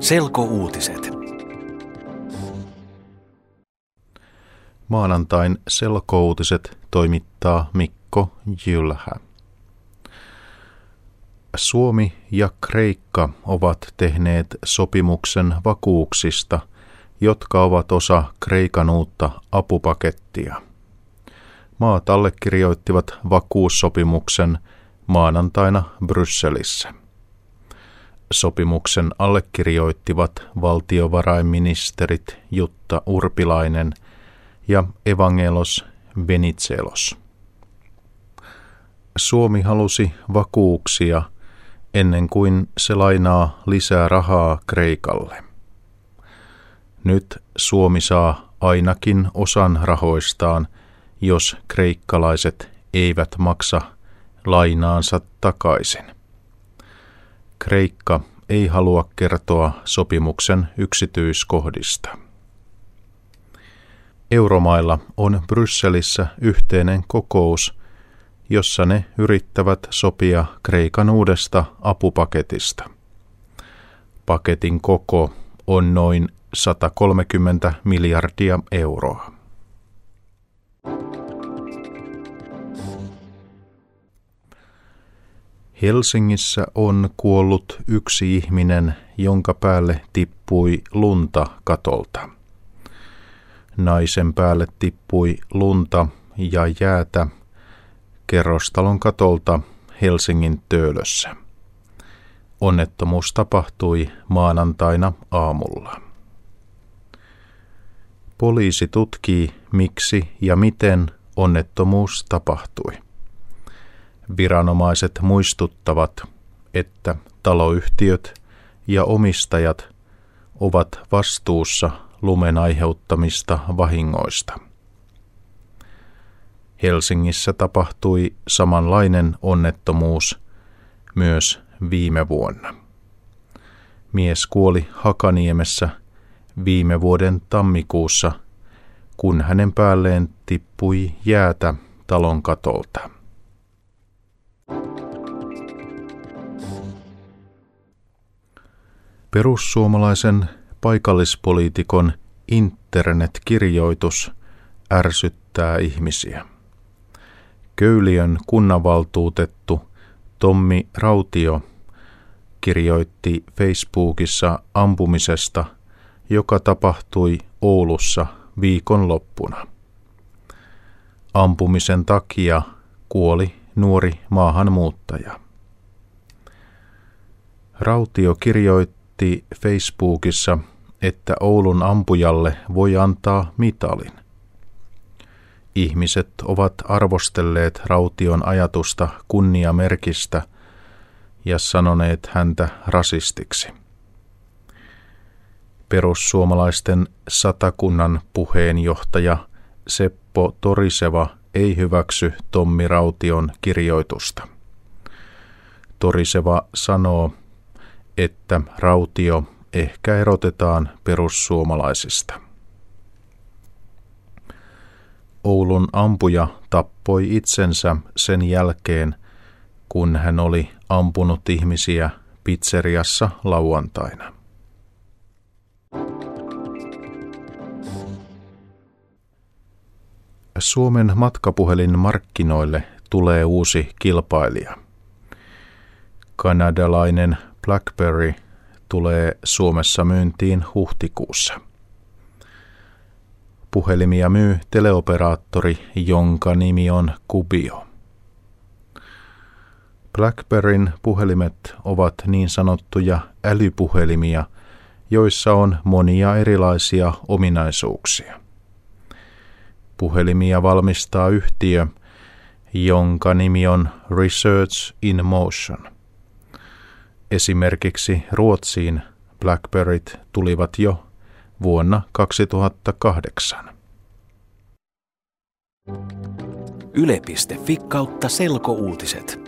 Selkouutiset. Maanantain selkouutiset toimittaa Mikko Jylhä. Suomi ja Kreikka ovat tehneet sopimuksen vakuuksista, jotka ovat osa Kreikan uutta apupakettia. Maat allekirjoittivat vakuussopimuksen maanantaina Brysselissä. Sopimuksen allekirjoittivat valtiovarainministerit Jutta Urpilainen ja Evangelos Venizelos. Suomi halusi vakuuksia ennen kuin se lainaa lisää rahaa Kreikalle. Nyt Suomi saa ainakin osan rahoistaan, jos kreikkalaiset eivät maksa lainaansa takaisin. Kreikka ei halua kertoa sopimuksen yksityiskohdista. Euromailla on Brysselissä yhteinen kokous, jossa ne yrittävät sopia Kreikan uudesta apupaketista. Paketin koko on noin 130 miljardia euroa. Helsingissä on kuollut yksi ihminen, jonka päälle tippui lunta katolta. Naisen päälle tippui lunta ja jäätä kerrostalon katolta Helsingin töölössä. Onnettomuus tapahtui maanantaina aamulla. Poliisi tutkii, miksi ja miten onnettomuus tapahtui. Viranomaiset muistuttavat, että taloyhtiöt ja omistajat ovat vastuussa lumen aiheuttamista vahingoista. Helsingissä tapahtui samanlainen onnettomuus myös viime vuonna. Mies kuoli Hakaniemessä viime vuoden tammikuussa, kun hänen päälleen tippui jäätä talon katolta. Perussuomalaisen paikallispoliitikon internetkirjoitus ärsyttää ihmisiä. Köyliön kunnanvaltuutettu Tommi Rautio kirjoitti Facebookissa ampumisesta, joka tapahtui Oulussa viikonloppuna. Ampumisen takia kuoli nuori maahanmuuttaja. Rautio kirjoitti, kirjoitti Facebookissa, että Oulun ampujalle voi antaa mitalin. Ihmiset ovat arvostelleet Raution ajatusta kunniamerkistä ja sanoneet häntä rasistiksi. Perussuomalaisten satakunnan puheenjohtaja Seppo Toriseva ei hyväksy Tommi Raution kirjoitusta. Toriseva sanoo, että rautio ehkä erotetaan perussuomalaisista. Oulun ampuja tappoi itsensä sen jälkeen, kun hän oli ampunut ihmisiä pizzeriassa lauantaina. Suomen matkapuhelin markkinoille tulee uusi kilpailija. Kanadalainen BlackBerry tulee Suomessa myyntiin huhtikuussa. Puhelimia myy teleoperaattori, jonka nimi on Kubio. BlackBerryn puhelimet ovat niin sanottuja älypuhelimia, joissa on monia erilaisia ominaisuuksia. Puhelimia valmistaa yhtiö, jonka nimi on Research in Motion – Esimerkiksi Ruotsiin Blackberryt tulivat jo vuonna 2008. Yle.fi kautta selkouutiset.